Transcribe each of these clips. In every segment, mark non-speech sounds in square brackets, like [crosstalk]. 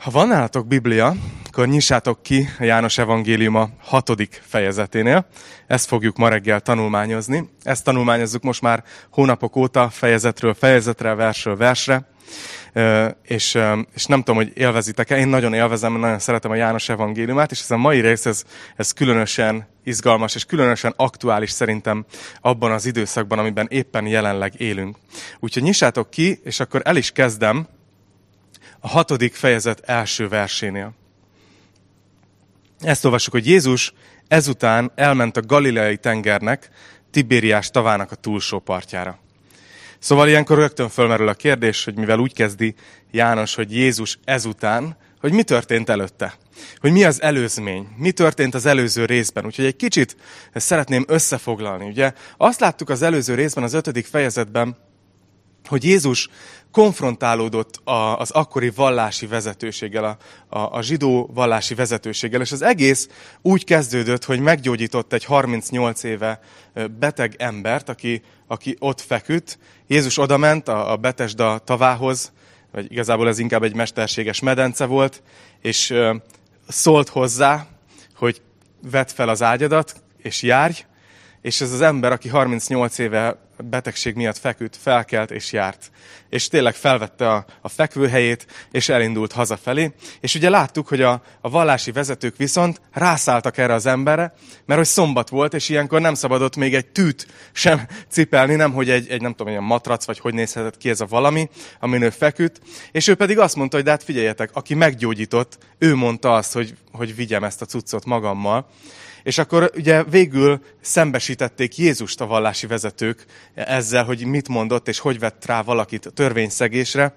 Ha van nálatok Biblia, akkor nyissátok ki a János Evangélium a hatodik fejezeténél. Ezt fogjuk ma reggel tanulmányozni. Ezt tanulmányozzuk most már hónapok óta, fejezetről fejezetre, versről versre. És, és nem tudom, hogy élvezitek-e, én nagyon élvezem, nagyon szeretem a János Evangéliumát, és ez a mai rész, ez, ez különösen izgalmas, és különösen aktuális szerintem abban az időszakban, amiben éppen jelenleg élünk. Úgyhogy nyissátok ki, és akkor el is kezdem, a hatodik fejezet első versénél. Ezt olvassuk, hogy Jézus ezután elment a Galileai tengernek, Tibériás tavának a túlsó partjára. Szóval ilyenkor rögtön fölmerül a kérdés, hogy mivel úgy kezdi János, hogy Jézus ezután, hogy mi történt előtte? Hogy mi az előzmény? Mi történt az előző részben? Úgyhogy egy kicsit szeretném összefoglalni. Ugye azt láttuk az előző részben, az ötödik fejezetben, hogy Jézus konfrontálódott az akkori vallási vezetőséggel, a, zsidó vallási vezetőséggel, és az egész úgy kezdődött, hogy meggyógyított egy 38 éve beteg embert, aki, aki ott feküdt. Jézus odament a, a Betesda tavához, vagy igazából ez inkább egy mesterséges medence volt, és szólt hozzá, hogy vedd fel az ágyadat, és járj, és ez az ember, aki 38 éve betegség miatt feküdt, felkelt és járt. És tényleg felvette a, a fekvőhelyét, és elindult hazafelé. És ugye láttuk, hogy a, a vallási vezetők viszont rászálltak erre az emberre, mert hogy szombat volt, és ilyenkor nem szabadott még egy tűt sem [laughs] cipelni, nem hogy egy, egy nem tudom, egy matrac, vagy hogy nézhetett ki ez a valami, amin ő feküdt. És ő pedig azt mondta, hogy de hát figyeljetek, aki meggyógyított, ő mondta azt, hogy, hogy vigyem ezt a cuccot magammal. És akkor ugye végül szembesítették Jézust a vallási vezetők ezzel, hogy mit mondott, és hogy vett rá valakit törvényszegésre.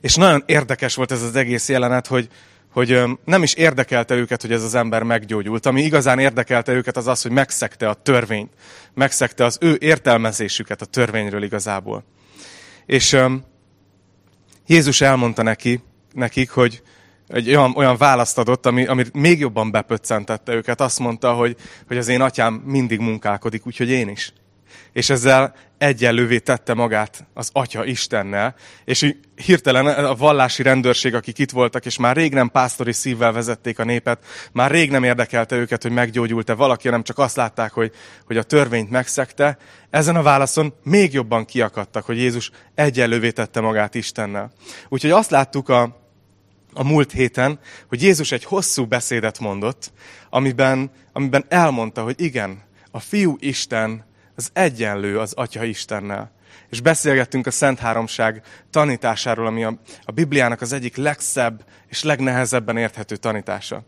És nagyon érdekes volt ez az egész jelenet, hogy, hogy nem is érdekelte őket, hogy ez az ember meggyógyult. Ami igazán érdekelte őket az az, hogy megszegte a törvényt. Megszegte az ő értelmezésüket a törvényről igazából. És Jézus elmondta neki, nekik, hogy, egy olyan, olyan választ adott, ami, ami még jobban bepöccentette őket. Azt mondta, hogy, hogy az én atyám mindig munkálkodik, úgyhogy én is. És ezzel egyenlővé tette magát az Atya Istennel, és hirtelen a vallási rendőrség, akik itt voltak, és már rég nem pásztori szívvel vezették a népet, már rég nem érdekelte őket, hogy meggyógyult-e valaki, hanem csak azt látták, hogy, hogy a törvényt megszegte. Ezen a válaszon még jobban kiakadtak, hogy Jézus egyenlővé tette magát Istennel. Úgyhogy azt láttuk a, a múlt héten, hogy Jézus egy hosszú beszédet mondott, amiben, amiben elmondta, hogy igen, a fiú Isten az egyenlő az Atya Istennel. És beszélgettünk a Szent Háromság tanításáról, ami a, a Bibliának az egyik legszebb és legnehezebben érthető tanítása.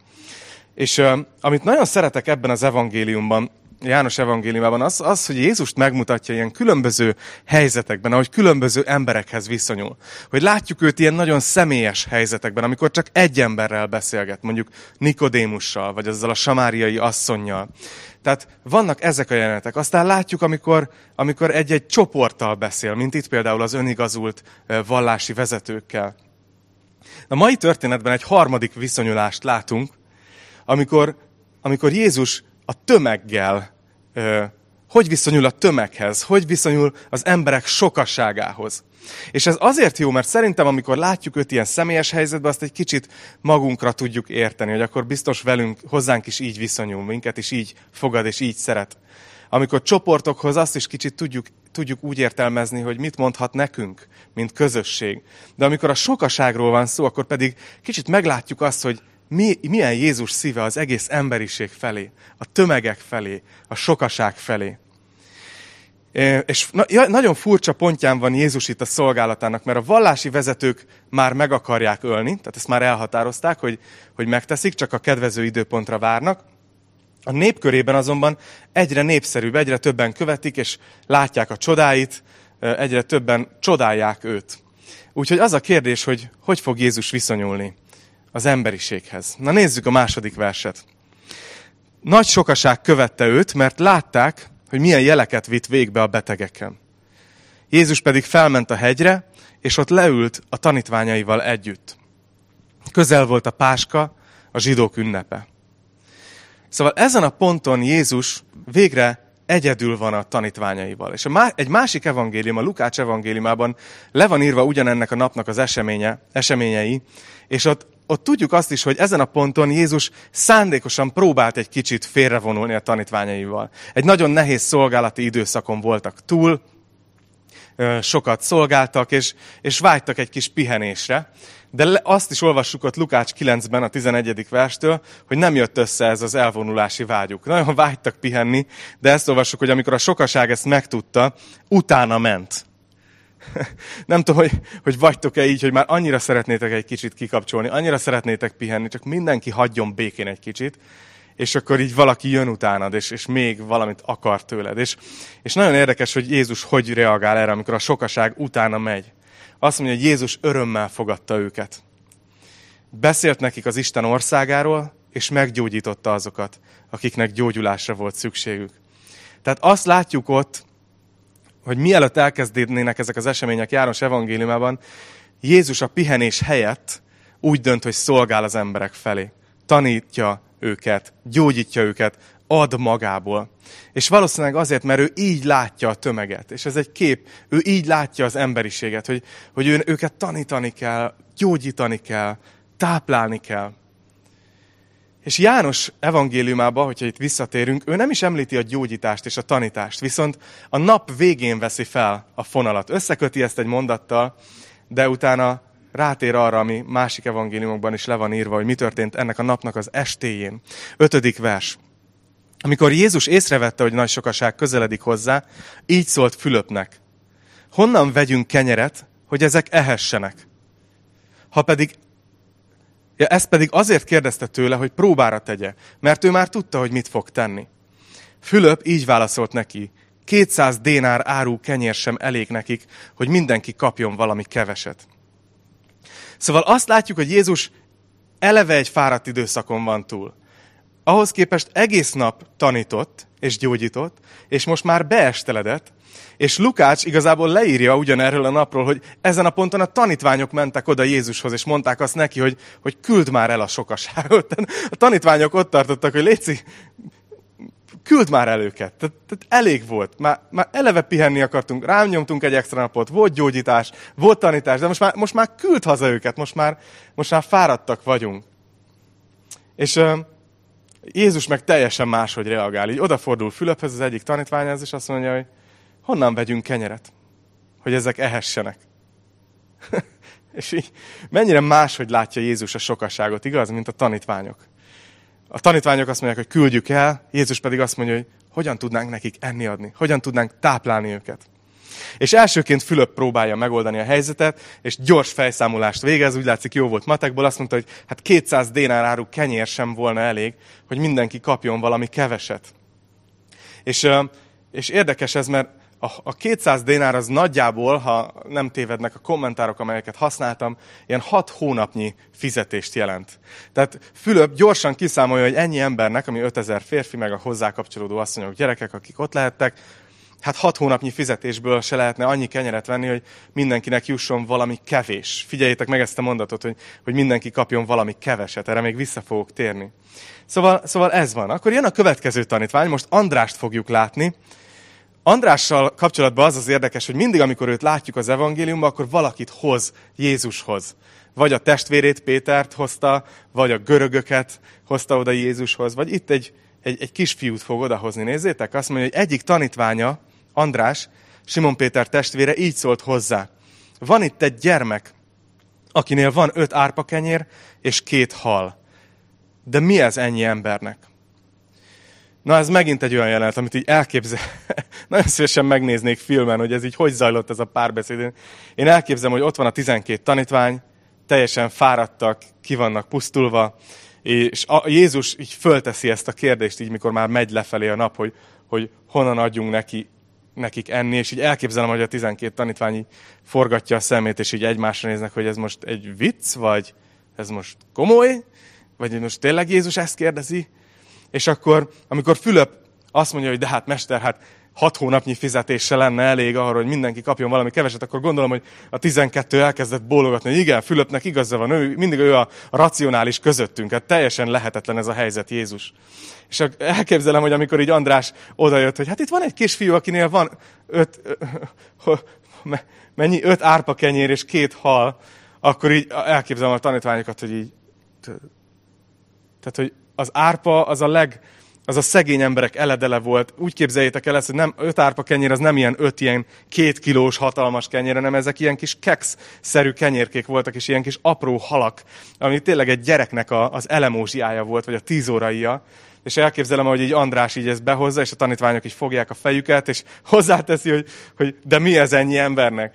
És uh, amit nagyon szeretek ebben az evangéliumban, János evangéliumában az, az, hogy Jézust megmutatja ilyen különböző helyzetekben, ahogy különböző emberekhez viszonyul. Hogy látjuk őt ilyen nagyon személyes helyzetekben, amikor csak egy emberrel beszélget, mondjuk Nikodémussal, vagy azzal a samáriai asszonynal. Tehát vannak ezek a jelenetek. Aztán látjuk, amikor, amikor egy-egy csoporttal beszél, mint itt például az önigazult vallási vezetőkkel. A mai történetben egy harmadik viszonyulást látunk, amikor, amikor Jézus a tömeggel hogy viszonyul a tömeghez, hogy viszonyul az emberek sokaságához. És ez azért jó, mert szerintem, amikor látjuk őt ilyen személyes helyzetben, azt egy kicsit magunkra tudjuk érteni, hogy akkor biztos velünk, hozzánk is így viszonyul, minket is így fogad és így szeret. Amikor csoportokhoz azt is kicsit tudjuk, tudjuk úgy értelmezni, hogy mit mondhat nekünk, mint közösség. De amikor a sokaságról van szó, akkor pedig kicsit meglátjuk azt, hogy mi, milyen Jézus szíve az egész emberiség felé, a tömegek felé, a sokaság felé. És na, nagyon furcsa pontján van Jézus itt a szolgálatának, mert a vallási vezetők már meg akarják ölni, tehát ezt már elhatározták, hogy, hogy megteszik, csak a kedvező időpontra várnak. A népkörében azonban egyre népszerűbb, egyre többen követik, és látják a csodáit, egyre többen csodálják őt. Úgyhogy az a kérdés, hogy hogy fog Jézus viszonyulni az emberiséghez. Na nézzük a második verset. Nagy sokaság követte őt, mert látták, hogy milyen jeleket vitt végbe a betegeken. Jézus pedig felment a hegyre, és ott leült a tanítványaival együtt. Közel volt a páska, a zsidók ünnepe. Szóval ezen a ponton Jézus végre egyedül van a tanítványaival. És egy másik evangélium, a Lukács evangéliumában le van írva ugyanennek a napnak az eseménye, eseményei, és ott, ott tudjuk azt is, hogy ezen a ponton Jézus szándékosan próbált egy kicsit félrevonulni a tanítványaival. Egy nagyon nehéz szolgálati időszakon voltak túl, sokat szolgáltak, és, és vágytak egy kis pihenésre. De azt is olvassuk ott Lukács 9-ben, a 11. verstől, hogy nem jött össze ez az elvonulási vágyuk. Nagyon vágytak pihenni, de ezt olvassuk, hogy amikor a sokaság ezt megtudta, utána ment. [laughs] nem tudom, hogy, hogy vagytok-e így, hogy már annyira szeretnétek egy kicsit kikapcsolni, annyira szeretnétek pihenni, csak mindenki hagyjon békén egy kicsit, és akkor így valaki jön utánad, és, és még valamit akar tőled. És, és nagyon érdekes, hogy Jézus hogy reagál erre, amikor a sokaság utána megy. Azt mondja, hogy Jézus örömmel fogadta őket. Beszélt nekik az Isten országáról, és meggyógyította azokat, akiknek gyógyulásra volt szükségük. Tehát azt látjuk ott, hogy mielőtt elkezdődnének ezek az események János evangéliumában, Jézus a pihenés helyett úgy dönt, hogy szolgál az emberek felé. Tanítja őket, gyógyítja őket, ad magából. És valószínűleg azért, mert ő így látja a tömeget. És ez egy kép, ő így látja az emberiséget, hogy, hogy ő, őket tanítani kell, gyógyítani kell, táplálni kell. És János evangéliumában, hogyha itt visszatérünk, ő nem is említi a gyógyítást és a tanítást, viszont a nap végén veszi fel a fonalat. Összeköti ezt egy mondattal, de utána rátér arra, ami másik evangéliumokban is le van írva, hogy mi történt ennek a napnak az estéjén. Ötödik vers. Amikor Jézus észrevette, hogy nagy sokaság közeledik hozzá, így szólt Fülöpnek. Honnan vegyünk kenyeret, hogy ezek ehessenek? Ha pedig, ja, ezt pedig azért kérdezte tőle, hogy próbára tegye, mert ő már tudta, hogy mit fog tenni. Fülöp így válaszolt neki, 200 dénár áru kenyér sem elég nekik, hogy mindenki kapjon valami keveset. Szóval azt látjuk, hogy Jézus eleve egy fáradt időszakon van túl. Ahhoz képest egész nap tanított és gyógyított, és most már beesteledett, és Lukács igazából leírja ugyanerről a napról, hogy ezen a ponton a tanítványok mentek oda Jézushoz, és mondták azt neki, hogy, hogy küld már el a sokaságot. [laughs] A tanítványok ott tartottak, hogy Léci, küld már el őket. Tehát, tehát elég volt. Már, már eleve pihenni akartunk, rám nyomtunk egy extra napot, volt gyógyítás, volt tanítás, de most már, most már küld haza őket, most már, most már fáradtak vagyunk. És Jézus meg teljesen máshogy reagál. Így odafordul Fülöphez az egyik tanítványhoz, és azt mondja, hogy honnan vegyünk kenyeret, hogy ezek ehessenek. [laughs] és így mennyire máshogy látja Jézus a sokaságot, igaz, mint a tanítványok. A tanítványok azt mondják, hogy küldjük el, Jézus pedig azt mondja, hogy hogyan tudnánk nekik enni adni, hogyan tudnánk táplálni őket. És elsőként Fülöp próbálja megoldani a helyzetet, és gyors fejszámolást végez, úgy látszik jó volt matekból, azt mondta, hogy hát 200 dénár áru kenyér sem volna elég, hogy mindenki kapjon valami keveset. És, és érdekes ez, mert a, a 200 dénár az nagyjából, ha nem tévednek a kommentárok, amelyeket használtam, ilyen 6 hónapnyi fizetést jelent. Tehát Fülöp gyorsan kiszámolja, hogy ennyi embernek, ami 5000 férfi, meg a hozzá kapcsolódó asszonyok, gyerekek, akik ott lehettek, hát hat hónapnyi fizetésből se lehetne annyi kenyeret venni, hogy mindenkinek jusson valami kevés. Figyeljétek meg ezt a mondatot, hogy, hogy mindenki kapjon valami keveset. Erre még vissza fogok térni. Szóval, szóval ez van. Akkor jön a következő tanítvány, most Andrást fogjuk látni. Andrással kapcsolatban az az érdekes, hogy mindig, amikor őt látjuk az evangéliumban, akkor valakit hoz Jézushoz. Vagy a testvérét Pétert hozta, vagy a görögöket hozta oda Jézushoz, vagy itt egy, egy, egy kisfiút fog odahozni. Nézzétek, azt mondja, hogy egyik tanítványa, András, Simon Péter testvére így szólt hozzá. Van itt egy gyermek, akinél van öt árpakenyér és két hal. De mi ez ennyi embernek? Na ez megint egy olyan jelenet, amit így elképzel. [laughs] Nagyon szívesen megnéznék filmen, hogy ez így hogy zajlott ez a párbeszéd. Én elképzelem, hogy ott van a 12 tanítvány, teljesen fáradtak, ki vannak pusztulva, és a Jézus így fölteszi ezt a kérdést, így mikor már megy lefelé a nap, hogy, hogy honnan adjunk neki, nekik enni, és így elképzelem, hogy a 12 tanítvány így forgatja a szemét, és így egymásra néznek, hogy ez most egy vicc, vagy ez most komoly, vagy most tényleg Jézus ezt kérdezi, és akkor, amikor Fülöp azt mondja, hogy de hát mester, hát hat hónapnyi fizetése lenne elég arra, hogy mindenki kapjon valami keveset, akkor gondolom, hogy a 12 elkezdett bólogatni, hogy igen, Fülöpnek igaza van, ő, mindig ő a racionális közöttünk, hát teljesen lehetetlen ez a helyzet Jézus. És elképzelem, hogy amikor így András odajött, hogy hát itt van egy kisfiú, akinél van öt, mennyi, öt árpa kenyér és két hal, akkor így elképzelem a tanítványokat, hogy így, tehát, hogy az árpa az a leg, az a szegény emberek eledele volt. Úgy képzeljétek el ezt, hogy nem, öt árpa kenyér az nem ilyen öt ilyen két kilós hatalmas kenyér, hanem ezek ilyen kis keks-szerű kenyérkék voltak, és ilyen kis apró halak, ami tényleg egy gyereknek a, az elemózsiája volt, vagy a tíz óraia. És elképzelem, hogy így András így ezt behozza, és a tanítványok így fogják a fejüket, és [laughs] hozzáteszi, hogy, hogy de mi ez ennyi embernek.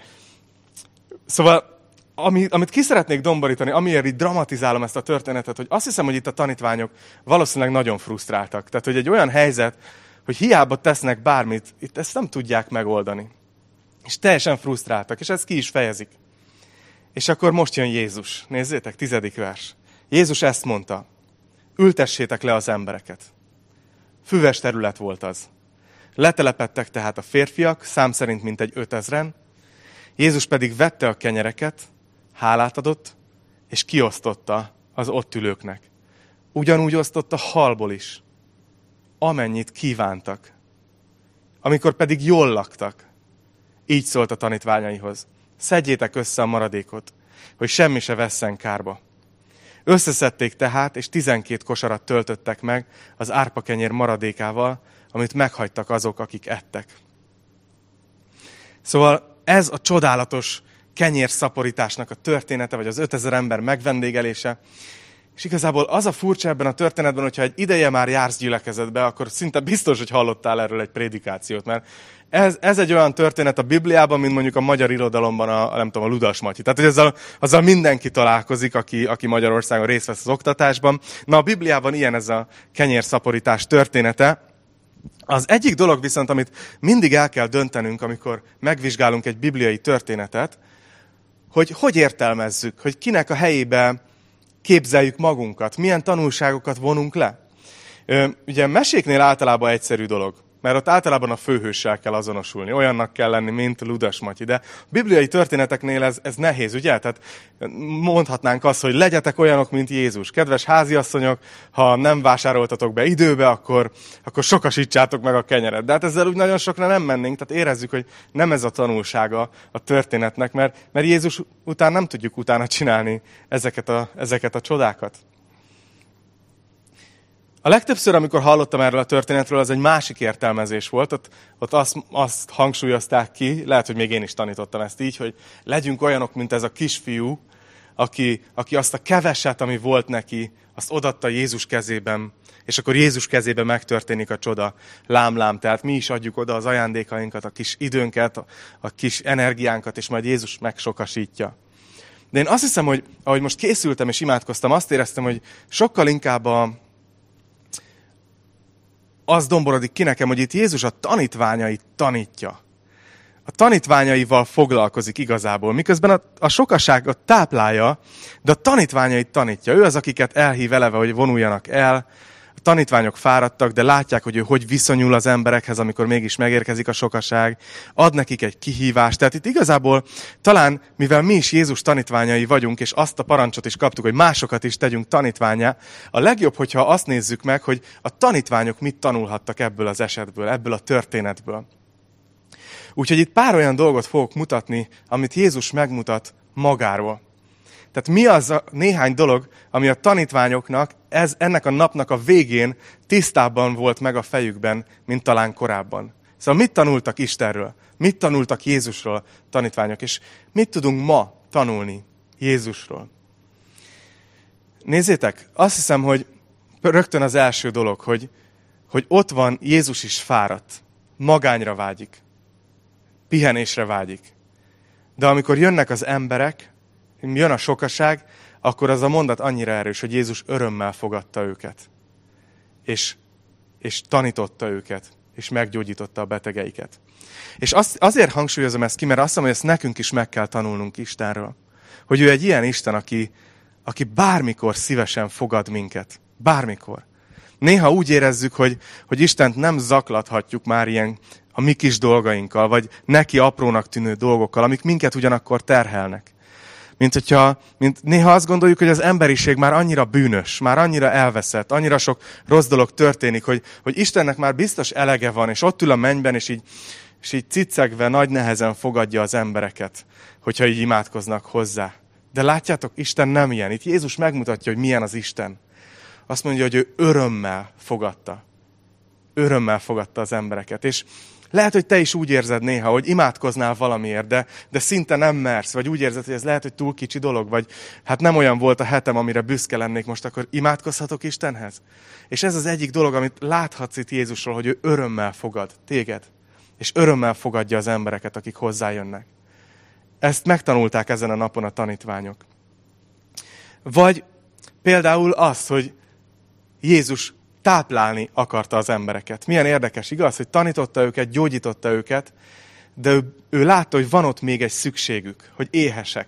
Szóval ami, amit ki szeretnék domborítani, amiért így dramatizálom ezt a történetet, hogy azt hiszem, hogy itt a tanítványok valószínűleg nagyon frusztráltak. Tehát, hogy egy olyan helyzet, hogy hiába tesznek bármit, itt ezt nem tudják megoldani. És teljesen frusztráltak, és ezt ki is fejezik. És akkor most jön Jézus. Nézzétek, tizedik vers. Jézus ezt mondta. Ültessétek le az embereket. Füves terület volt az. Letelepettek tehát a férfiak, szám szerint mintegy ötezren, Jézus pedig vette a kenyereket, hálát adott, és kiosztotta az ott ülőknek. Ugyanúgy osztotta halból is, amennyit kívántak. Amikor pedig jól laktak, így szólt a tanítványaihoz. Szedjétek össze a maradékot, hogy semmi se vesszen kárba. Összeszedték tehát, és tizenkét kosarat töltöttek meg az árpakenyér maradékával, amit meghagytak azok, akik ettek. Szóval ez a csodálatos kenyérszaporításnak a története, vagy az 5000 ember megvendégelése. És igazából az a furcsa ebben a történetben, hogyha egy ideje már jársz gyülekezetbe, akkor szinte biztos, hogy hallottál erről egy prédikációt, mert ez, ez egy olyan történet a Bibliában, mint mondjuk a magyar irodalomban a, nem tudom, a Ludas Matyi. Tehát, hogy ezzel, azzal mindenki találkozik, aki, aki Magyarországon részt vesz az oktatásban. Na, a Bibliában ilyen ez a kenyérszaporítás története. Az egyik dolog viszont, amit mindig el kell döntenünk, amikor megvizsgálunk egy bibliai történetet, hogy hogy értelmezzük, hogy kinek a helyébe képzeljük magunkat, milyen tanulságokat vonunk le. Ugye meséknél általában egyszerű dolog. Mert ott általában a főhőssel kell azonosulni. Olyannak kell lenni, mint Ludas Matyi. De a bibliai történeteknél ez, ez nehéz, ugye? Tehát mondhatnánk azt, hogy legyetek olyanok, mint Jézus. Kedves háziasszonyok, ha nem vásároltatok be időbe, akkor, akkor sokasítsátok meg a kenyeret. De hát ezzel úgy nagyon sokra nem mennénk, tehát érezzük, hogy nem ez a tanulsága a történetnek, mert, mert Jézus után nem tudjuk utána csinálni ezeket a, ezeket a csodákat. A legtöbbször, amikor hallottam erről a történetről, az egy másik értelmezés volt. Ott, ott azt, azt hangsúlyozták ki, lehet, hogy még én is tanítottam ezt így, hogy legyünk olyanok, mint ez a kisfiú, aki, aki azt a keveset, ami volt neki, azt odatta Jézus kezében, és akkor Jézus kezében megtörténik a csoda. Lám-lám, tehát mi is adjuk oda az ajándékainkat, a kis időnket, a, a kis energiánkat, és majd Jézus megsokasítja. De én azt hiszem, hogy ahogy most készültem és imádkoztam, azt éreztem, hogy sokkal inkább a, az domborodik ki nekem, hogy itt Jézus a tanítványait tanítja. A tanítványaival foglalkozik igazából, miközben a, a sokaságot táplálja, de a tanítványait tanítja. Ő az, akiket elhív eleve, hogy vonuljanak el, tanítványok fáradtak, de látják, hogy ő hogy viszonyul az emberekhez, amikor mégis megérkezik a sokaság. Ad nekik egy kihívást. Tehát itt igazából talán, mivel mi is Jézus tanítványai vagyunk, és azt a parancsot is kaptuk, hogy másokat is tegyünk tanítványá, a legjobb, hogyha azt nézzük meg, hogy a tanítványok mit tanulhattak ebből az esetből, ebből a történetből. Úgyhogy itt pár olyan dolgot fogok mutatni, amit Jézus megmutat magáról. Tehát mi az a néhány dolog, ami a tanítványoknak ez, ennek a napnak a végén tisztában volt meg a fejükben, mint talán korábban. Szóval mit tanultak Istenről? Mit tanultak Jézusról tanítványok? És mit tudunk ma tanulni Jézusról? Nézzétek, azt hiszem, hogy rögtön az első dolog, hogy, hogy ott van Jézus is fáradt, magányra vágyik, pihenésre vágyik. De amikor jönnek az emberek, jön a sokaság, akkor az a mondat annyira erős, hogy Jézus örömmel fogadta őket. És, és tanította őket, és meggyógyította a betegeiket. És azt, azért hangsúlyozom ezt ki, mert azt mondom, hogy ezt nekünk is meg kell tanulnunk Istenről. Hogy ő egy ilyen Isten, aki, aki bármikor szívesen fogad minket. Bármikor. Néha úgy érezzük, hogy, hogy Istent nem zaklathatjuk már ilyen a mi kis dolgainkkal, vagy neki aprónak tűnő dolgokkal, amik minket ugyanakkor terhelnek. Mint hogyha, mint néha azt gondoljuk, hogy az emberiség már annyira bűnös, már annyira elveszett, annyira sok rossz dolog történik, hogy, hogy Istennek már biztos elege van, és ott ül a mennyben, és így, és így cicegve nagy nehezen fogadja az embereket, hogyha így imádkoznak hozzá. De látjátok, Isten nem ilyen. Itt Jézus megmutatja, hogy milyen az Isten. Azt mondja, hogy ő örömmel fogadta. Örömmel fogadta az embereket. És lehet, hogy te is úgy érzed néha, hogy imádkoznál valamiért, de, de szinte nem mersz, vagy úgy érzed, hogy ez lehet, hogy túl kicsi dolog, vagy hát nem olyan volt a hetem, amire büszke lennék most, akkor imádkozhatok Istenhez? És ez az egyik dolog, amit láthatsz itt Jézusról, hogy ő örömmel fogad téged, és örömmel fogadja az embereket, akik hozzájönnek. Ezt megtanulták ezen a napon a tanítványok. Vagy például az, hogy Jézus táplálni akarta az embereket. Milyen érdekes, igaz, hogy tanította őket, gyógyította őket, de ő, ő látta, hogy van ott még egy szükségük, hogy éhesek.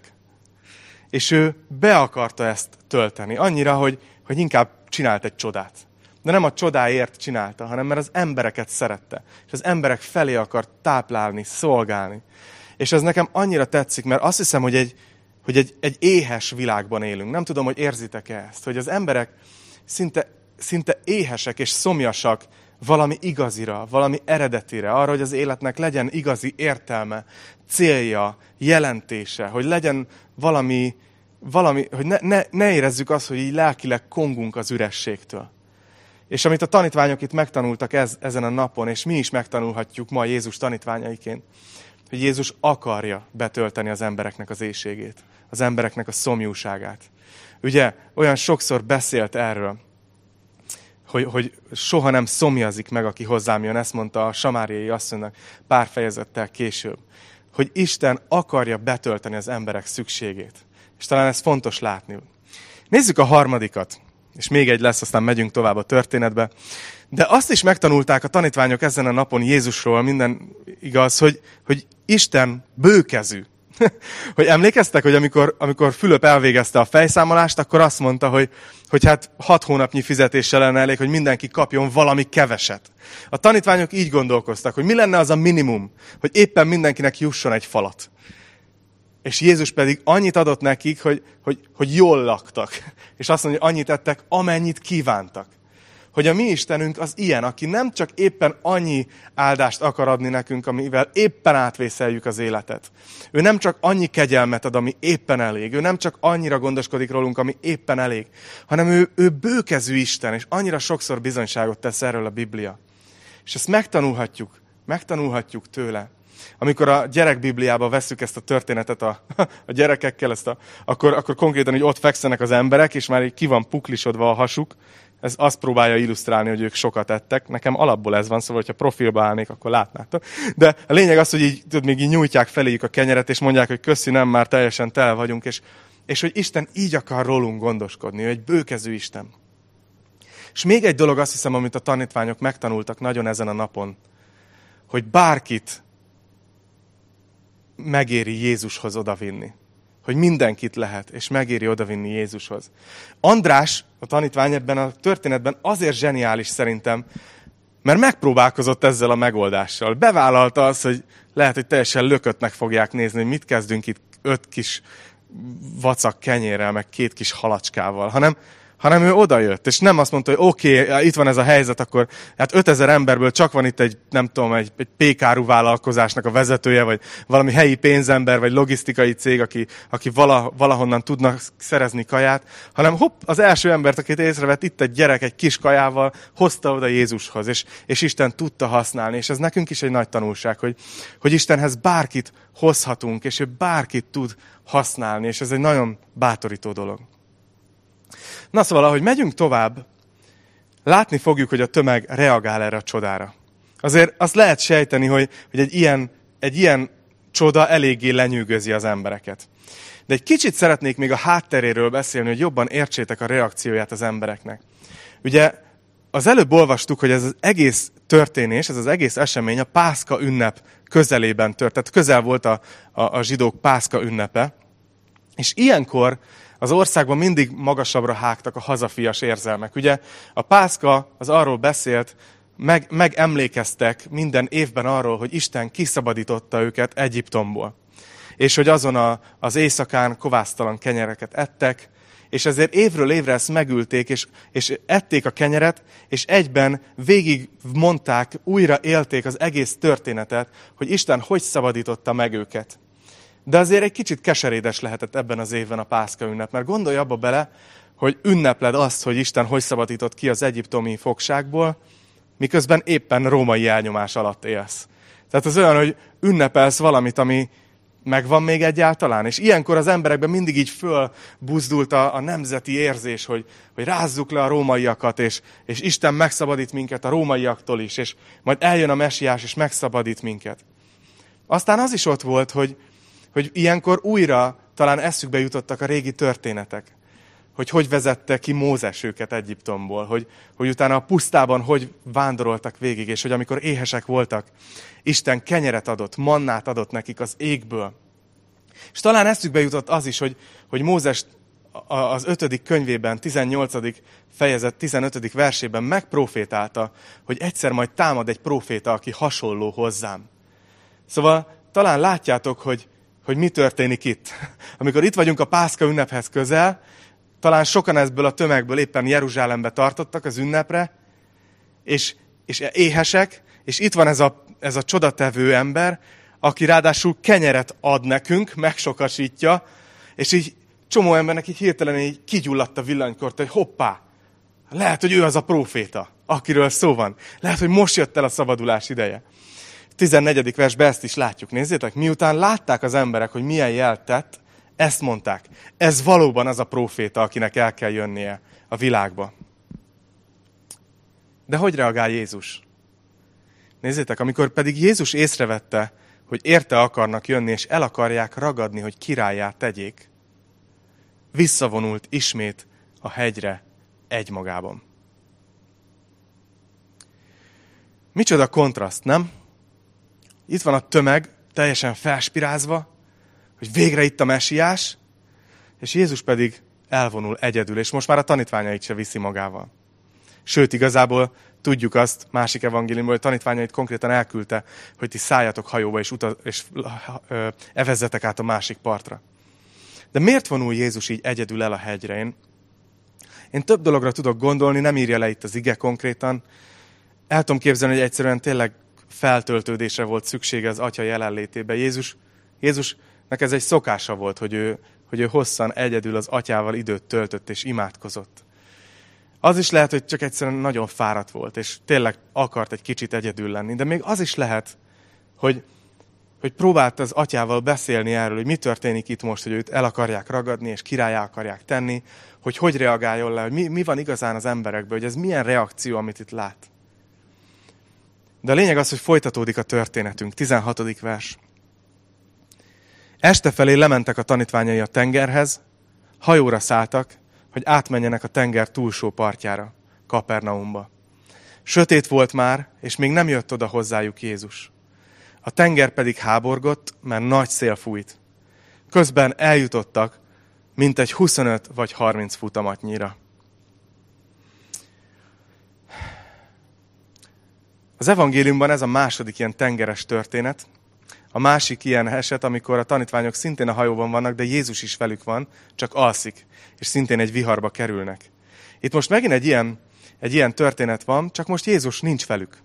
És ő be akarta ezt tölteni. Annyira, hogy, hogy inkább csinált egy csodát. De nem a csodáért csinálta, hanem mert az embereket szerette. És az emberek felé akart táplálni, szolgálni. És ez nekem annyira tetszik, mert azt hiszem, hogy egy, hogy egy, egy éhes világban élünk. Nem tudom, hogy érzitek-e ezt, hogy az emberek szinte, szinte éhesek és szomjasak valami igazira, valami eredetire, arra, hogy az életnek legyen igazi értelme, célja, jelentése, hogy legyen valami, valami hogy ne, ne, ne érezzük azt, hogy így lelkileg kongunk az ürességtől. És amit a tanítványok itt megtanultak ez, ezen a napon, és mi is megtanulhatjuk ma Jézus tanítványaiként, hogy Jézus akarja betölteni az embereknek az éjségét, az embereknek a szomjúságát. Ugye olyan sokszor beszélt erről, hogy, hogy soha nem szomjazik meg, aki hozzám jön, ezt mondta a samáriai asszonynak pár fejezettel később, hogy Isten akarja betölteni az emberek szükségét. És talán ez fontos látni. Nézzük a harmadikat, és még egy lesz, aztán megyünk tovább a történetbe. De azt is megtanulták a tanítványok ezen a napon Jézusról, minden igaz, hogy, hogy Isten bőkezű. [laughs] hogy emlékeztek, hogy amikor, amikor Fülöp elvégezte a fejszámolást, akkor azt mondta, hogy, hogy hát hat hónapnyi fizetéssel lenne elég, hogy mindenki kapjon valami keveset. A tanítványok így gondolkoztak, hogy mi lenne az a minimum, hogy éppen mindenkinek jusson egy falat. És Jézus pedig annyit adott nekik, hogy, hogy, hogy jól laktak. És azt mondja, hogy annyit ettek, amennyit kívántak hogy a mi Istenünk az ilyen, aki nem csak éppen annyi áldást akar adni nekünk, amivel éppen átvészeljük az életet. Ő nem csak annyi kegyelmet ad, ami éppen elég. Ő nem csak annyira gondoskodik rólunk, ami éppen elég, hanem ő, ő bőkezű Isten, és annyira sokszor bizonyságot tesz erről a Biblia. És ezt megtanulhatjuk, megtanulhatjuk tőle. Amikor a gyerekbibliába veszük ezt a történetet a, [laughs] a gyerekekkel, ezt a, akkor, akkor konkrétan hogy ott fekszenek az emberek, és már így ki van puklisodva a hasuk, ez azt próbálja illusztrálni, hogy ők sokat ettek. Nekem alapból ez van, szóval, hogyha profilba állnék, akkor látnátok. De a lényeg az, hogy így, tudod, még így nyújtják feléjük a kenyeret, és mondják, hogy köszi, nem, már teljesen tele vagyunk, és, és hogy Isten így akar rólunk gondoskodni, ő egy bőkezű Isten. És még egy dolog azt hiszem, amit a tanítványok megtanultak nagyon ezen a napon, hogy bárkit megéri Jézushoz odavinni hogy mindenkit lehet, és megéri odavinni Jézushoz. András, a tanítvány ebben a történetben azért zseniális szerintem, mert megpróbálkozott ezzel a megoldással. Bevállalta azt, hogy lehet, hogy teljesen lököttnek fogják nézni, hogy mit kezdünk itt öt kis vacak kenyérrel, meg két kis halacskával, hanem hanem ő odajött, és nem azt mondta, hogy oké, okay, itt van ez a helyzet, akkor hát 5000 emberből csak van itt egy, nem tudom, egy, egy pékáru vállalkozásnak a vezetője, vagy valami helyi pénzember, vagy logisztikai cég, aki, aki vala, valahonnan tudnak szerezni kaját, hanem hopp, az első embert, akit észrevett, itt egy gyerek egy kis kajával, hozta oda Jézushoz, és, és Isten tudta használni, és ez nekünk is egy nagy tanulság, hogy, hogy Istenhez bárkit hozhatunk, és ő bárkit tud használni, és ez egy nagyon bátorító dolog. Na szóval, ahogy megyünk tovább, látni fogjuk, hogy a tömeg reagál erre a csodára. Azért azt lehet sejteni, hogy, hogy egy, ilyen, egy ilyen csoda eléggé lenyűgözi az embereket. De egy kicsit szeretnék még a hátteréről beszélni, hogy jobban értsétek a reakcióját az embereknek. Ugye az előbb olvastuk, hogy ez az egész történés, ez az egész esemény a Pászka ünnep közelében tört. Tehát közel volt a, a, a zsidók Pászka ünnepe. És ilyenkor az országban mindig magasabbra hágtak a hazafias érzelmek. Ugye a pászka az arról beszélt, meg, megemlékeztek minden évben arról, hogy Isten kiszabadította őket Egyiptomból. És hogy azon a, az éjszakán kovásztalan kenyereket ettek, és ezért évről évre ezt megülték, és, és ették a kenyeret, és egyben végig mondták, újra élték az egész történetet, hogy Isten hogy szabadította meg őket. De azért egy kicsit keserédes lehetett ebben az évben a Pászka ünnep, mert gondolj abba bele, hogy ünnepled azt, hogy Isten hogy szabadított ki az egyiptomi fogságból, miközben éppen római elnyomás alatt élsz. Tehát az olyan, hogy ünnepelsz valamit, ami megvan még egyáltalán. És ilyenkor az emberekben mindig így fölbuzdult a, a nemzeti érzés, hogy, hogy rázzuk le a rómaiakat, és, és Isten megszabadít minket a rómaiaktól is, és majd eljön a mesiás, és megszabadít minket. Aztán az is ott volt, hogy, hogy ilyenkor újra talán eszükbe jutottak a régi történetek hogy hogy vezette ki Mózes őket Egyiptomból, hogy, hogy utána a pusztában hogy vándoroltak végig, és hogy amikor éhesek voltak, Isten kenyeret adott, mannát adott nekik az égből. És talán eszükbe jutott az is, hogy, hogy Mózes az ötödik könyvében, 18. fejezet 15. versében megprofétálta, hogy egyszer majd támad egy proféta, aki hasonló hozzám. Szóval talán látjátok, hogy, hogy mi történik itt. Amikor itt vagyunk a Pászka ünnephez közel, talán sokan ebből a tömegből éppen Jeruzsálembe tartottak az ünnepre, és, és éhesek, és itt van ez a, ez a csodatevő ember, aki ráadásul kenyeret ad nekünk, megsokasítja, és így csomó embernek így hirtelen így kigyulladt a villanykort, hogy hoppá, lehet, hogy ő az a próféta, akiről szó van. Lehet, hogy most jött el a szabadulás ideje. 14. versben ezt is látjuk. Nézzétek, miután látták az emberek, hogy milyen jelt tett, ezt mondták. Ez valóban az a próféta, akinek el kell jönnie a világba. De hogy reagál Jézus? Nézzétek, amikor pedig Jézus észrevette, hogy érte akarnak jönni, és el akarják ragadni, hogy királyát tegyék, visszavonult ismét a hegyre egymagában. Micsoda kontraszt, nem? Itt van a tömeg, teljesen felspirázva, hogy végre itt a mesiás, és Jézus pedig elvonul egyedül, és most már a tanítványait se viszi magával. Sőt, igazából tudjuk azt, másik evangéliumból, hogy tanítványait konkrétan elküldte, hogy ti szálljatok hajóba, és, utaz, és evezzetek át a másik partra. De miért vonul Jézus így egyedül el a hegyre? Én, én több dologra tudok gondolni, nem írja le itt az ige konkrétan. El tudom képzelni, hogy egyszerűen tényleg feltöltődésre volt szüksége az atya jelenlétében. Jézus, Jézus Nek ez egy szokása volt, hogy ő, hogy ő hosszan egyedül az atyával időt töltött és imádkozott. Az is lehet, hogy csak egyszerűen nagyon fáradt volt, és tényleg akart egy kicsit egyedül lenni. De még az is lehet, hogy, hogy próbált az atyával beszélni erről, hogy mi történik itt most, hogy őt el akarják ragadni, és királyá akarják tenni, hogy hogy reagáljon le, hogy mi, mi van igazán az emberekben, hogy ez milyen reakció, amit itt lát. De a lényeg az, hogy folytatódik a történetünk. 16. vers. Este felé lementek a tanítványai a tengerhez, hajóra szálltak, hogy átmenjenek a tenger túlsó partjára, Kapernaumba. Sötét volt már, és még nem jött oda hozzájuk Jézus. A tenger pedig háborgott, mert nagy szél fújt. Közben eljutottak, mint egy 25 vagy 30 futamatnyira. Az evangéliumban ez a második ilyen tengeres történet, a másik ilyen eset, amikor a tanítványok szintén a hajóban vannak, de Jézus is velük van, csak alszik, és szintén egy viharba kerülnek. Itt most megint egy ilyen, egy ilyen történet van, csak most Jézus nincs velük.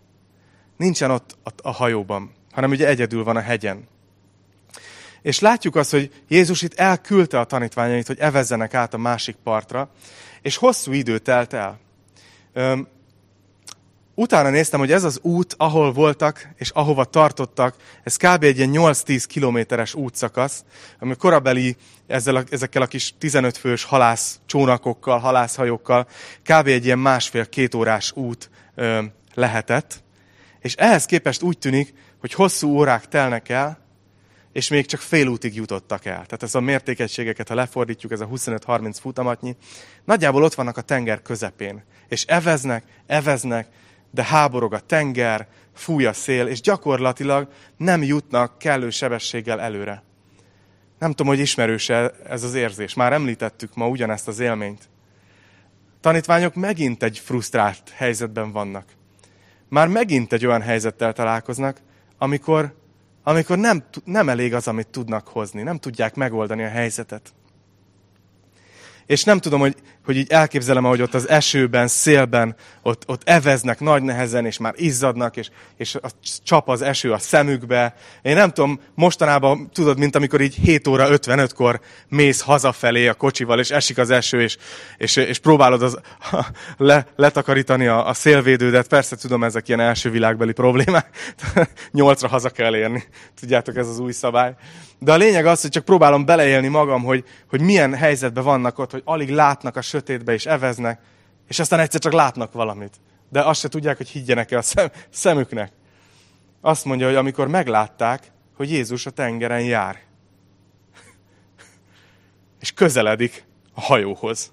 Nincsen ott a hajóban, hanem ugye egyedül van a hegyen. És látjuk azt, hogy Jézus itt elküldte a tanítványait, hogy evezzenek át a másik partra, és hosszú idő telt el utána néztem, hogy ez az út, ahol voltak, és ahova tartottak, ez kb. egy ilyen 8-10 kilométeres útszakasz, ami korabeli ezzel a, ezekkel a kis 15 fős halász csónakokkal, halászhajókkal kb. egy ilyen másfél-két órás út ö, lehetett. És ehhez képest úgy tűnik, hogy hosszú órák telnek el, és még csak fél útig jutottak el. Tehát ez a mértékegységeket, ha lefordítjuk, ez a 25-30 futamatnyi, nagyjából ott vannak a tenger közepén. És eveznek, eveznek, de háborog a tenger, fúj a szél, és gyakorlatilag nem jutnak kellő sebességgel előre. Nem tudom, hogy ismerős ez az érzés. Már említettük ma ugyanezt az élményt. Tanítványok megint egy frusztrált helyzetben vannak. már megint egy olyan helyzettel találkoznak, amikor, amikor nem, nem elég az, amit tudnak hozni, nem tudják megoldani a helyzetet. És nem tudom, hogy, hogy így elképzelem, hogy ott az esőben, szélben, ott, ott eveznek nagy nehezen, és már izzadnak, és, és a, csap az eső a szemükbe. Én nem tudom, mostanában tudod, mint amikor így 7 óra 55-kor mész hazafelé a kocsival, és esik az eső, és, és, és próbálod az, [laughs] le, letakarítani a, a szélvédődet. Persze tudom, ezek ilyen első világbeli problémák. [laughs] Nyolcra haza kell érni. Tudjátok, ez az új szabály. De a lényeg az, hogy csak próbálom beleélni magam, hogy, hogy milyen helyzetben vannak ott, hogy alig látnak a sötétbe és eveznek, és aztán egyszer csak látnak valamit. De azt se tudják, hogy higgyenek-e a szem, szemüknek. Azt mondja, hogy amikor meglátták, hogy Jézus a tengeren jár. [laughs] És közeledik a hajóhoz.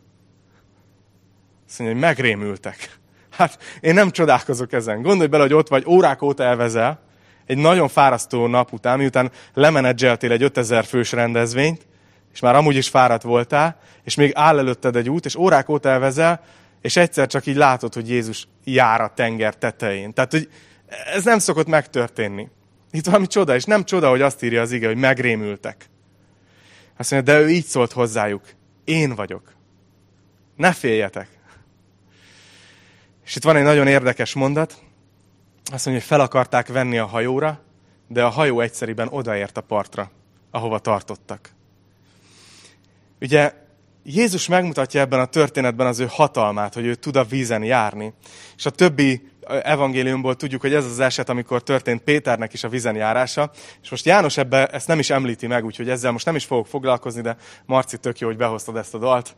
Azt mondja, hogy megrémültek. Hát én nem csodálkozok ezen. Gondolj bele, hogy ott vagy, órák óta elvezel, egy nagyon fárasztó nap után, miután lemenedzseltél egy 5000 fős rendezvényt, és már amúgy is fáradt voltál, és még áll előtted egy út, és órák óta elvezel, és egyszer csak így látod, hogy Jézus jár a tenger tetején. Tehát, hogy ez nem szokott megtörténni. Itt valami csoda, és nem csoda, hogy azt írja az ige, hogy megrémültek. Azt mondja, de ő így szólt hozzájuk. Én vagyok. Ne féljetek. És itt van egy nagyon érdekes mondat. Azt mondja, hogy fel akarták venni a hajóra, de a hajó egyszeriben odaért a partra, ahova tartottak. Ugye Jézus megmutatja ebben a történetben az ő hatalmát, hogy ő tud a vízen járni. És a többi evangéliumból tudjuk, hogy ez az eset, amikor történt Péternek is a vízen járása. És most János ebbe ezt nem is említi meg, úgyhogy ezzel most nem is fogok foglalkozni, de Marci, tök jó, hogy behoztad ezt a dalt,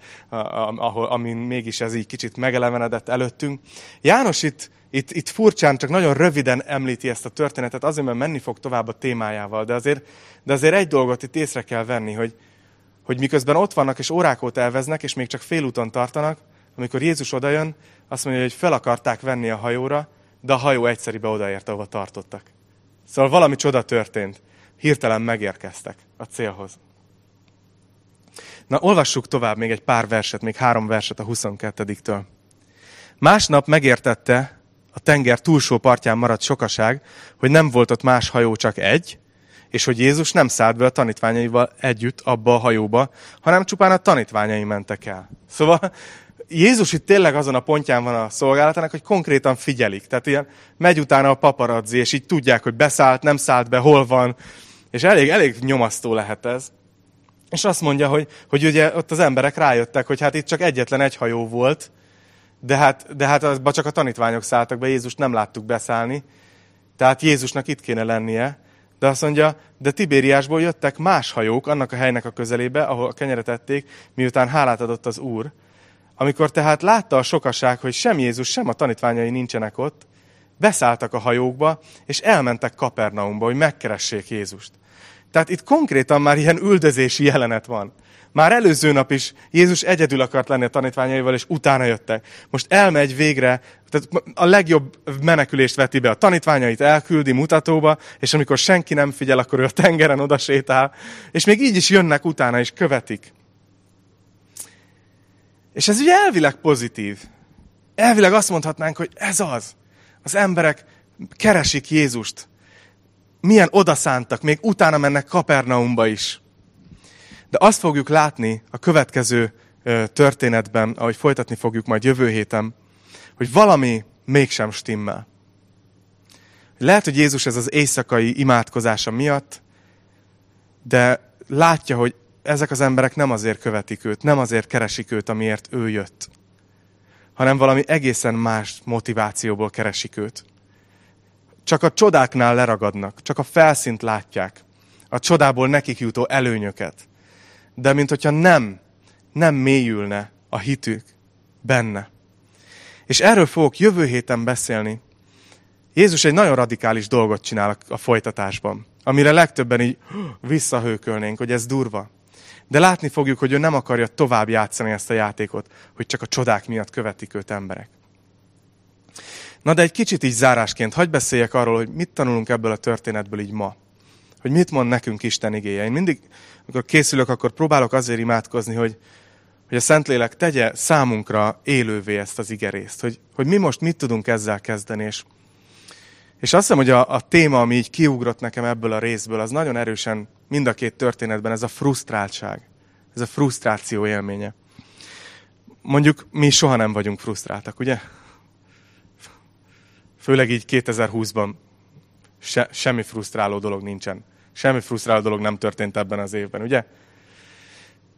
ahol, amin mégis ez így kicsit megelevenedett előttünk. János itt, itt, itt furcsán, csak nagyon röviden említi ezt a történetet, azért, mert menni fog tovább a témájával. De azért, de azért egy dolgot itt észre kell venni, hogy, hogy miközben ott vannak és órák óta elveznek, és még csak félúton tartanak, amikor Jézus odajön, azt mondja, hogy fel akarták venni a hajóra, de a hajó egyszeribe odaért, ahova tartottak. Szóval valami csoda történt. Hirtelen megérkeztek a célhoz. Na, olvassuk tovább még egy pár verset, még három verset a 22-től. Másnap megértette, a tenger túlsó partján maradt sokaság, hogy nem volt ott más hajó, csak egy, és hogy Jézus nem szállt be a tanítványaival együtt abba a hajóba, hanem csupán a tanítványai mentek el. Szóval Jézus itt tényleg azon a pontján van a szolgálatának, hogy konkrétan figyelik. Tehát ilyen megy utána a paparazzi, és így tudják, hogy beszállt, nem szállt be, hol van. És elég, elég nyomasztó lehet ez. És azt mondja, hogy, hogy ugye ott az emberek rájöttek, hogy hát itt csak egyetlen egy hajó volt, de hát, de hát azba csak a tanítványok szálltak be, Jézus nem láttuk beszállni. Tehát Jézusnak itt kéne lennie. De azt mondja, de Tibériásból jöttek más hajók annak a helynek a közelébe, ahol a kenyeret ették, miután hálát adott az Úr. Amikor tehát látta a sokaság, hogy sem Jézus, sem a tanítványai nincsenek ott, beszálltak a hajókba, és elmentek Kapernaumba, hogy megkeressék Jézust. Tehát itt konkrétan már ilyen üldözési jelenet van. Már előző nap is Jézus egyedül akart lenni a tanítványaival, és utána jöttek. Most elmegy végre, tehát a legjobb menekülést veti be. A tanítványait elküldi mutatóba, és amikor senki nem figyel, akkor ő a tengeren oda sétál. És még így is jönnek utána, és követik. És ez ugye elvileg pozitív. Elvileg azt mondhatnánk, hogy ez az. Az emberek keresik Jézust. Milyen odaszántak, még utána mennek Kapernaumba is. De azt fogjuk látni a következő történetben, ahogy folytatni fogjuk majd jövő héten, hogy valami mégsem stimmel. Lehet, hogy Jézus ez az éjszakai imádkozása miatt, de látja, hogy ezek az emberek nem azért követik őt, nem azért keresik őt, amiért ő jött, hanem valami egészen más motivációból keresik őt. Csak a csodáknál leragadnak, csak a felszínt látják, a csodából nekik jutó előnyöket. De mint hogyha nem, nem mélyülne a hitük benne. És erről fogok jövő héten beszélni. Jézus egy nagyon radikális dolgot csinál a folytatásban, amire legtöbben így visszahőkölnénk, hogy ez durva. De látni fogjuk, hogy ő nem akarja tovább játszani ezt a játékot, hogy csak a csodák miatt követik őt emberek. Na de egy kicsit így zárásként, hagyj beszéljek arról, hogy mit tanulunk ebből a történetből így ma. Hogy mit mond nekünk Isten igéje. Én mindig, amikor készülök, akkor próbálok azért imádkozni, hogy, hogy a Szentlélek tegye számunkra élővé ezt az igerészt. Hogy, hogy mi most mit tudunk ezzel kezdeni. És, És azt hiszem, hogy a, a téma, ami így kiugrott nekem ebből a részből, az nagyon erősen mind a két történetben ez a frusztráltság, ez a frusztráció élménye. Mondjuk mi soha nem vagyunk frusztráltak, ugye? Főleg így 2020-ban se, semmi frusztráló dolog nincsen. Semmi frusztráló dolog nem történt ebben az évben, ugye?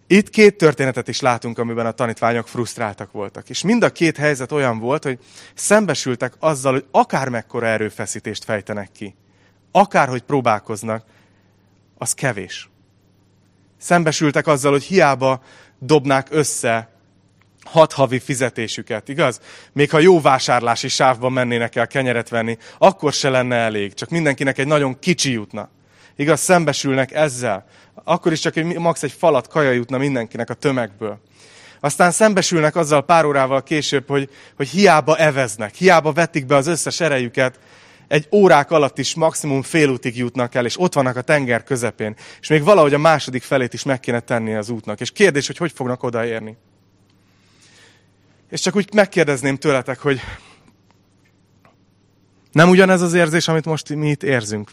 Itt két történetet is látunk, amiben a tanítványok frusztráltak voltak. És mind a két helyzet olyan volt, hogy szembesültek azzal, hogy akár mekkora erőfeszítést fejtenek ki, akárhogy próbálkoznak, az kevés. Szembesültek azzal, hogy hiába dobnák össze hat havi fizetésüket, igaz? Még ha jó vásárlási sávban mennének el kenyeret venni, akkor se lenne elég, csak mindenkinek egy nagyon kicsi jutna. Igaz, szembesülnek ezzel. Akkor is csak egy, max egy falat kaja jutna mindenkinek a tömegből. Aztán szembesülnek azzal pár órával később, hogy, hogy hiába eveznek, hiába vetik be az összes erejüket, egy órák alatt is maximum félútig jutnak el, és ott vannak a tenger közepén. És még valahogy a második felét is meg kéne tenni az útnak. És kérdés, hogy hogy fognak odaérni. És csak úgy megkérdezném tőletek, hogy nem ugyanez az érzés, amit most mi itt érzünk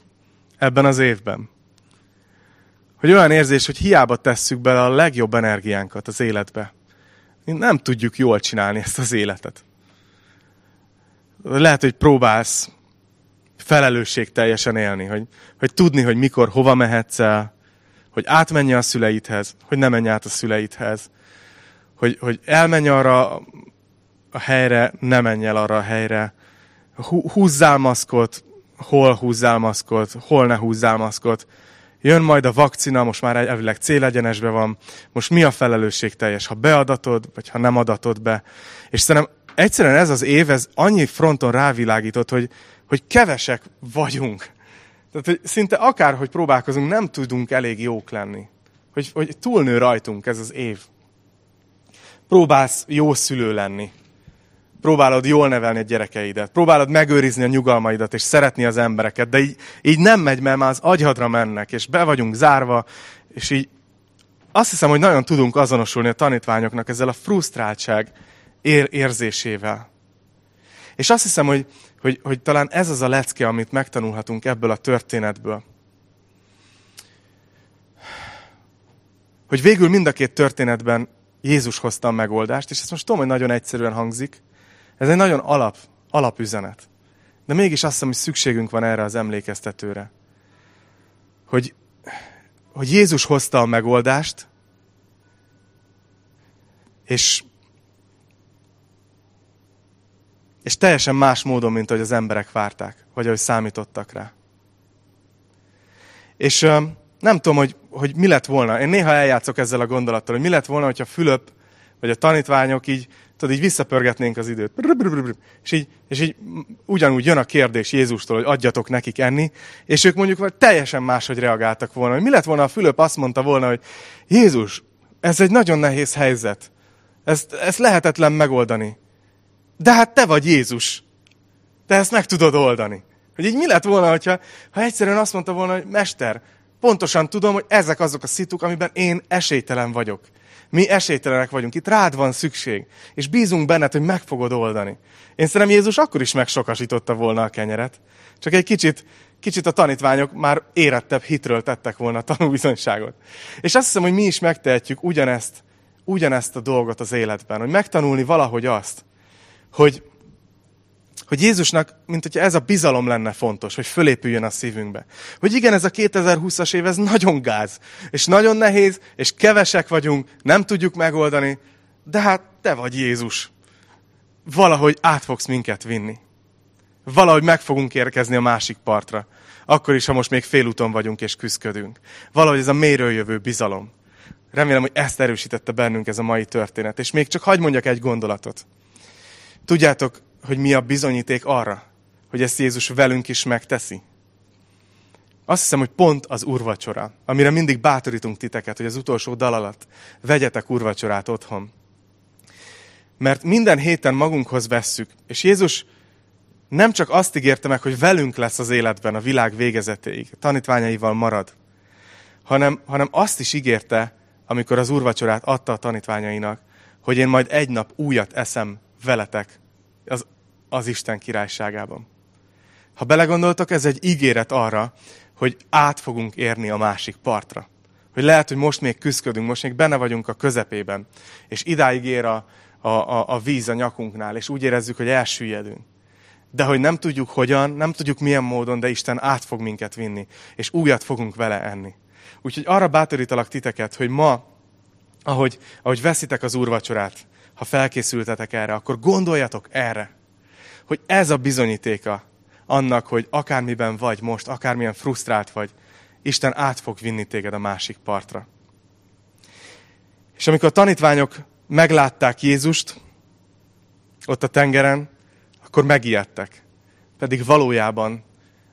ebben az évben. Hogy olyan érzés, hogy hiába tesszük bele a legjobb energiánkat az életbe. Nem tudjuk jól csinálni ezt az életet. Lehet, hogy próbálsz felelősség teljesen élni, hogy, hogy tudni, hogy mikor, hova mehetsz el, hogy átmenj a szüleidhez, hogy ne menj át a szüleidhez, hogy, hogy elmenj arra a helyre, ne menj el arra a helyre, húzzál maszkot, hol húzzál maszkot, hol ne húzzál maszkot. Jön majd a vakcina, most már elvileg célegyenesbe van. Most mi a felelősség teljes, ha beadatod, vagy ha nem adatod be. És szerintem egyszerűen ez az év, ez annyi fronton rávilágított, hogy, hogy kevesek vagyunk. Tehát, hogy szinte akárhogy próbálkozunk, nem tudunk elég jók lenni. Hogy, hogy túlnő rajtunk ez az év. Próbálsz jó szülő lenni próbálod jól nevelni a gyerekeidet, próbálod megőrizni a nyugalmaidat, és szeretni az embereket, de így, így nem megy, mert már az agyadra mennek, és be vagyunk zárva, és így azt hiszem, hogy nagyon tudunk azonosulni a tanítványoknak ezzel a frusztráltság ér- érzésével. És azt hiszem, hogy, hogy, hogy talán ez az a lecke, amit megtanulhatunk ebből a történetből. Hogy végül mind a két történetben Jézus hozta a megoldást, és ezt most tudom, hogy nagyon egyszerűen hangzik, ez egy nagyon alap, alapüzenet. De mégis azt hiszem, hogy szükségünk van erre az emlékeztetőre. Hogy, hogy Jézus hozta a megoldást, és, és teljesen más módon, mint ahogy az emberek várták, vagy ahogy számítottak rá. És nem tudom, hogy, hogy mi lett volna. Én néha eljátszok ezzel a gondolattal, hogy mi lett volna, hogyha Fülöp vagy a tanítványok így tudod, így visszapörgetnénk az időt. És így, és így ugyanúgy jön a kérdés Jézustól, hogy adjatok nekik enni, és ők mondjuk vagy teljesen máshogy reagáltak volna. Mi lett volna, a Fülöp azt mondta volna, hogy Jézus, ez egy nagyon nehéz helyzet. Ezt, ezt lehetetlen megoldani. De hát te vagy Jézus. Te ezt meg tudod oldani. Hogy így mi lett volna, hogyha, ha egyszerűen azt mondta volna, hogy Mester, pontosan tudom, hogy ezek azok a szituk, amiben én esélytelen vagyok. Mi esélytelenek vagyunk, itt rád van szükség, és bízunk benned, hogy meg fogod oldani. Én szerintem Jézus akkor is megsokasította volna a kenyeret, csak egy kicsit, kicsit a tanítványok már érettebb hitről tettek volna a tanúbizonyságot. És azt hiszem, hogy mi is megtehetjük ugyanezt, ugyanezt a dolgot az életben, hogy megtanulni valahogy azt, hogy, hogy Jézusnak, mint hogyha ez a bizalom lenne fontos, hogy fölépüljön a szívünkbe. Hogy igen, ez a 2020-as év, ez nagyon gáz, és nagyon nehéz, és kevesek vagyunk, nem tudjuk megoldani, de hát te vagy Jézus. Valahogy át fogsz minket vinni. Valahogy meg fogunk érkezni a másik partra. Akkor is, ha most még félúton vagyunk és küzdködünk. Valahogy ez a méről jövő bizalom. Remélem, hogy ezt erősítette bennünk ez a mai történet. És még csak hagyd mondjak egy gondolatot. Tudjátok, hogy mi a bizonyíték arra, hogy ezt Jézus velünk is megteszi? Azt hiszem, hogy pont az urvacsora, amire mindig bátorítunk titeket, hogy az utolsó dal alatt vegyetek urvacsorát otthon. Mert minden héten magunkhoz vesszük, és Jézus nem csak azt ígérte meg, hogy velünk lesz az életben a világ végezetéig, tanítványaival marad, hanem, hanem azt is ígérte, amikor az urvacsorát adta a tanítványainak, hogy én majd egy nap újat eszem veletek az az Isten királyságában. Ha belegondoltok, ez egy ígéret arra, hogy át fogunk érni a másik partra. Hogy lehet, hogy most még küzdködünk, most még benne vagyunk a közepében, és idáig ér a, a, a, a víz a nyakunknál, és úgy érezzük, hogy elsüllyedünk. De hogy nem tudjuk hogyan, nem tudjuk milyen módon, de Isten át fog minket vinni, és újat fogunk vele enni. Úgyhogy arra bátorítalak titeket, hogy ma, ahogy, ahogy veszitek az úrvacsorát, ha felkészültetek erre, akkor gondoljatok erre, hogy ez a bizonyítéka annak, hogy akármiben vagy most, akármilyen frusztrált vagy, Isten át fog vinni téged a másik partra. És amikor a tanítványok meglátták Jézust ott a tengeren, akkor megijedtek. Pedig valójában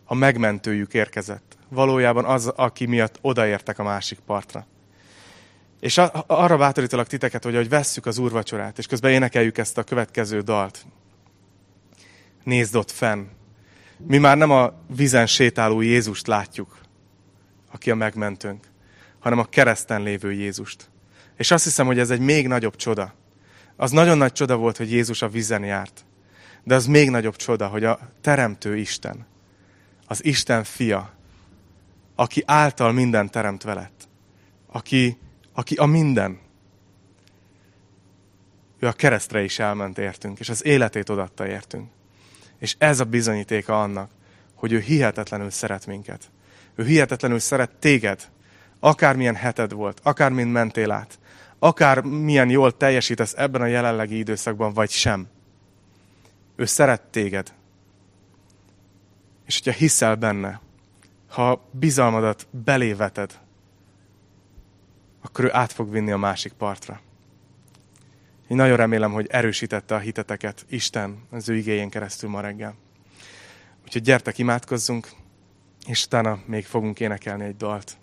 a megmentőjük érkezett. Valójában az, aki miatt odaértek a másik partra. És arra bátorítalak titeket, hogy ahogy vesszük az úrvacsorát, és közben énekeljük ezt a következő dalt. Nézd ott fenn. Mi már nem a vízen sétáló Jézust látjuk, aki a megmentőnk, hanem a kereszten lévő Jézust. És azt hiszem, hogy ez egy még nagyobb csoda. Az nagyon nagy csoda volt, hogy Jézus a vízen járt. De az még nagyobb csoda, hogy a teremtő Isten, az Isten fia, aki által minden teremtve lett, aki, aki a minden, ő a keresztre is elment értünk, és az életét odatta értünk. És ez a bizonyítéka annak, hogy ő hihetetlenül szeret minket. Ő hihetetlenül szeret téged, akármilyen heted volt, akármin mentél át, akár milyen jól teljesítesz ebben a jelenlegi időszakban, vagy sem. Ő szeret téged. És hogyha hiszel benne, ha bizalmadat beléveted, akkor ő át fog vinni a másik partra. Én nagyon remélem, hogy erősítette a hiteteket Isten az ő igényén keresztül ma reggel. Úgyhogy gyertek, imádkozzunk, és utána még fogunk énekelni egy dalt.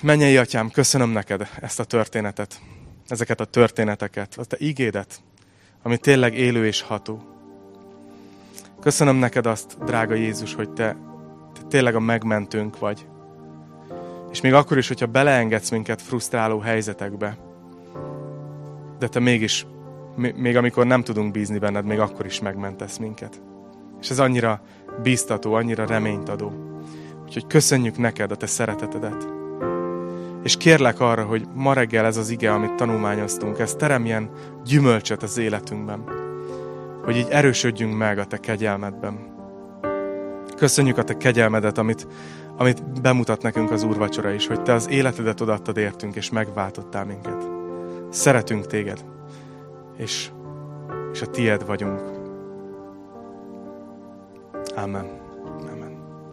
Menjei atyám, köszönöm neked ezt a történetet, ezeket a történeteket, a te ígédet, ami tényleg élő és ható. Köszönöm neked azt, drága Jézus, hogy te, te tényleg a megmentőnk vagy. És még akkor is, hogyha beleengedsz minket frusztráló helyzetekbe, de te mégis, még amikor nem tudunk bízni benned, még akkor is megmentesz minket. És ez annyira bíztató, annyira reményt adó. Úgyhogy köszönjük neked a te szeretetedet. És kérlek arra, hogy ma reggel ez az ige, amit tanulmányoztunk, ez teremjen gyümölcsöt az életünkben. Hogy így erősödjünk meg a te kegyelmedben. Köszönjük a te kegyelmedet, amit, amit bemutat nekünk az úrvacsora is, hogy te az életedet odaadtad értünk, és megváltottál minket. Szeretünk téged, és, és a tied vagyunk. Amen.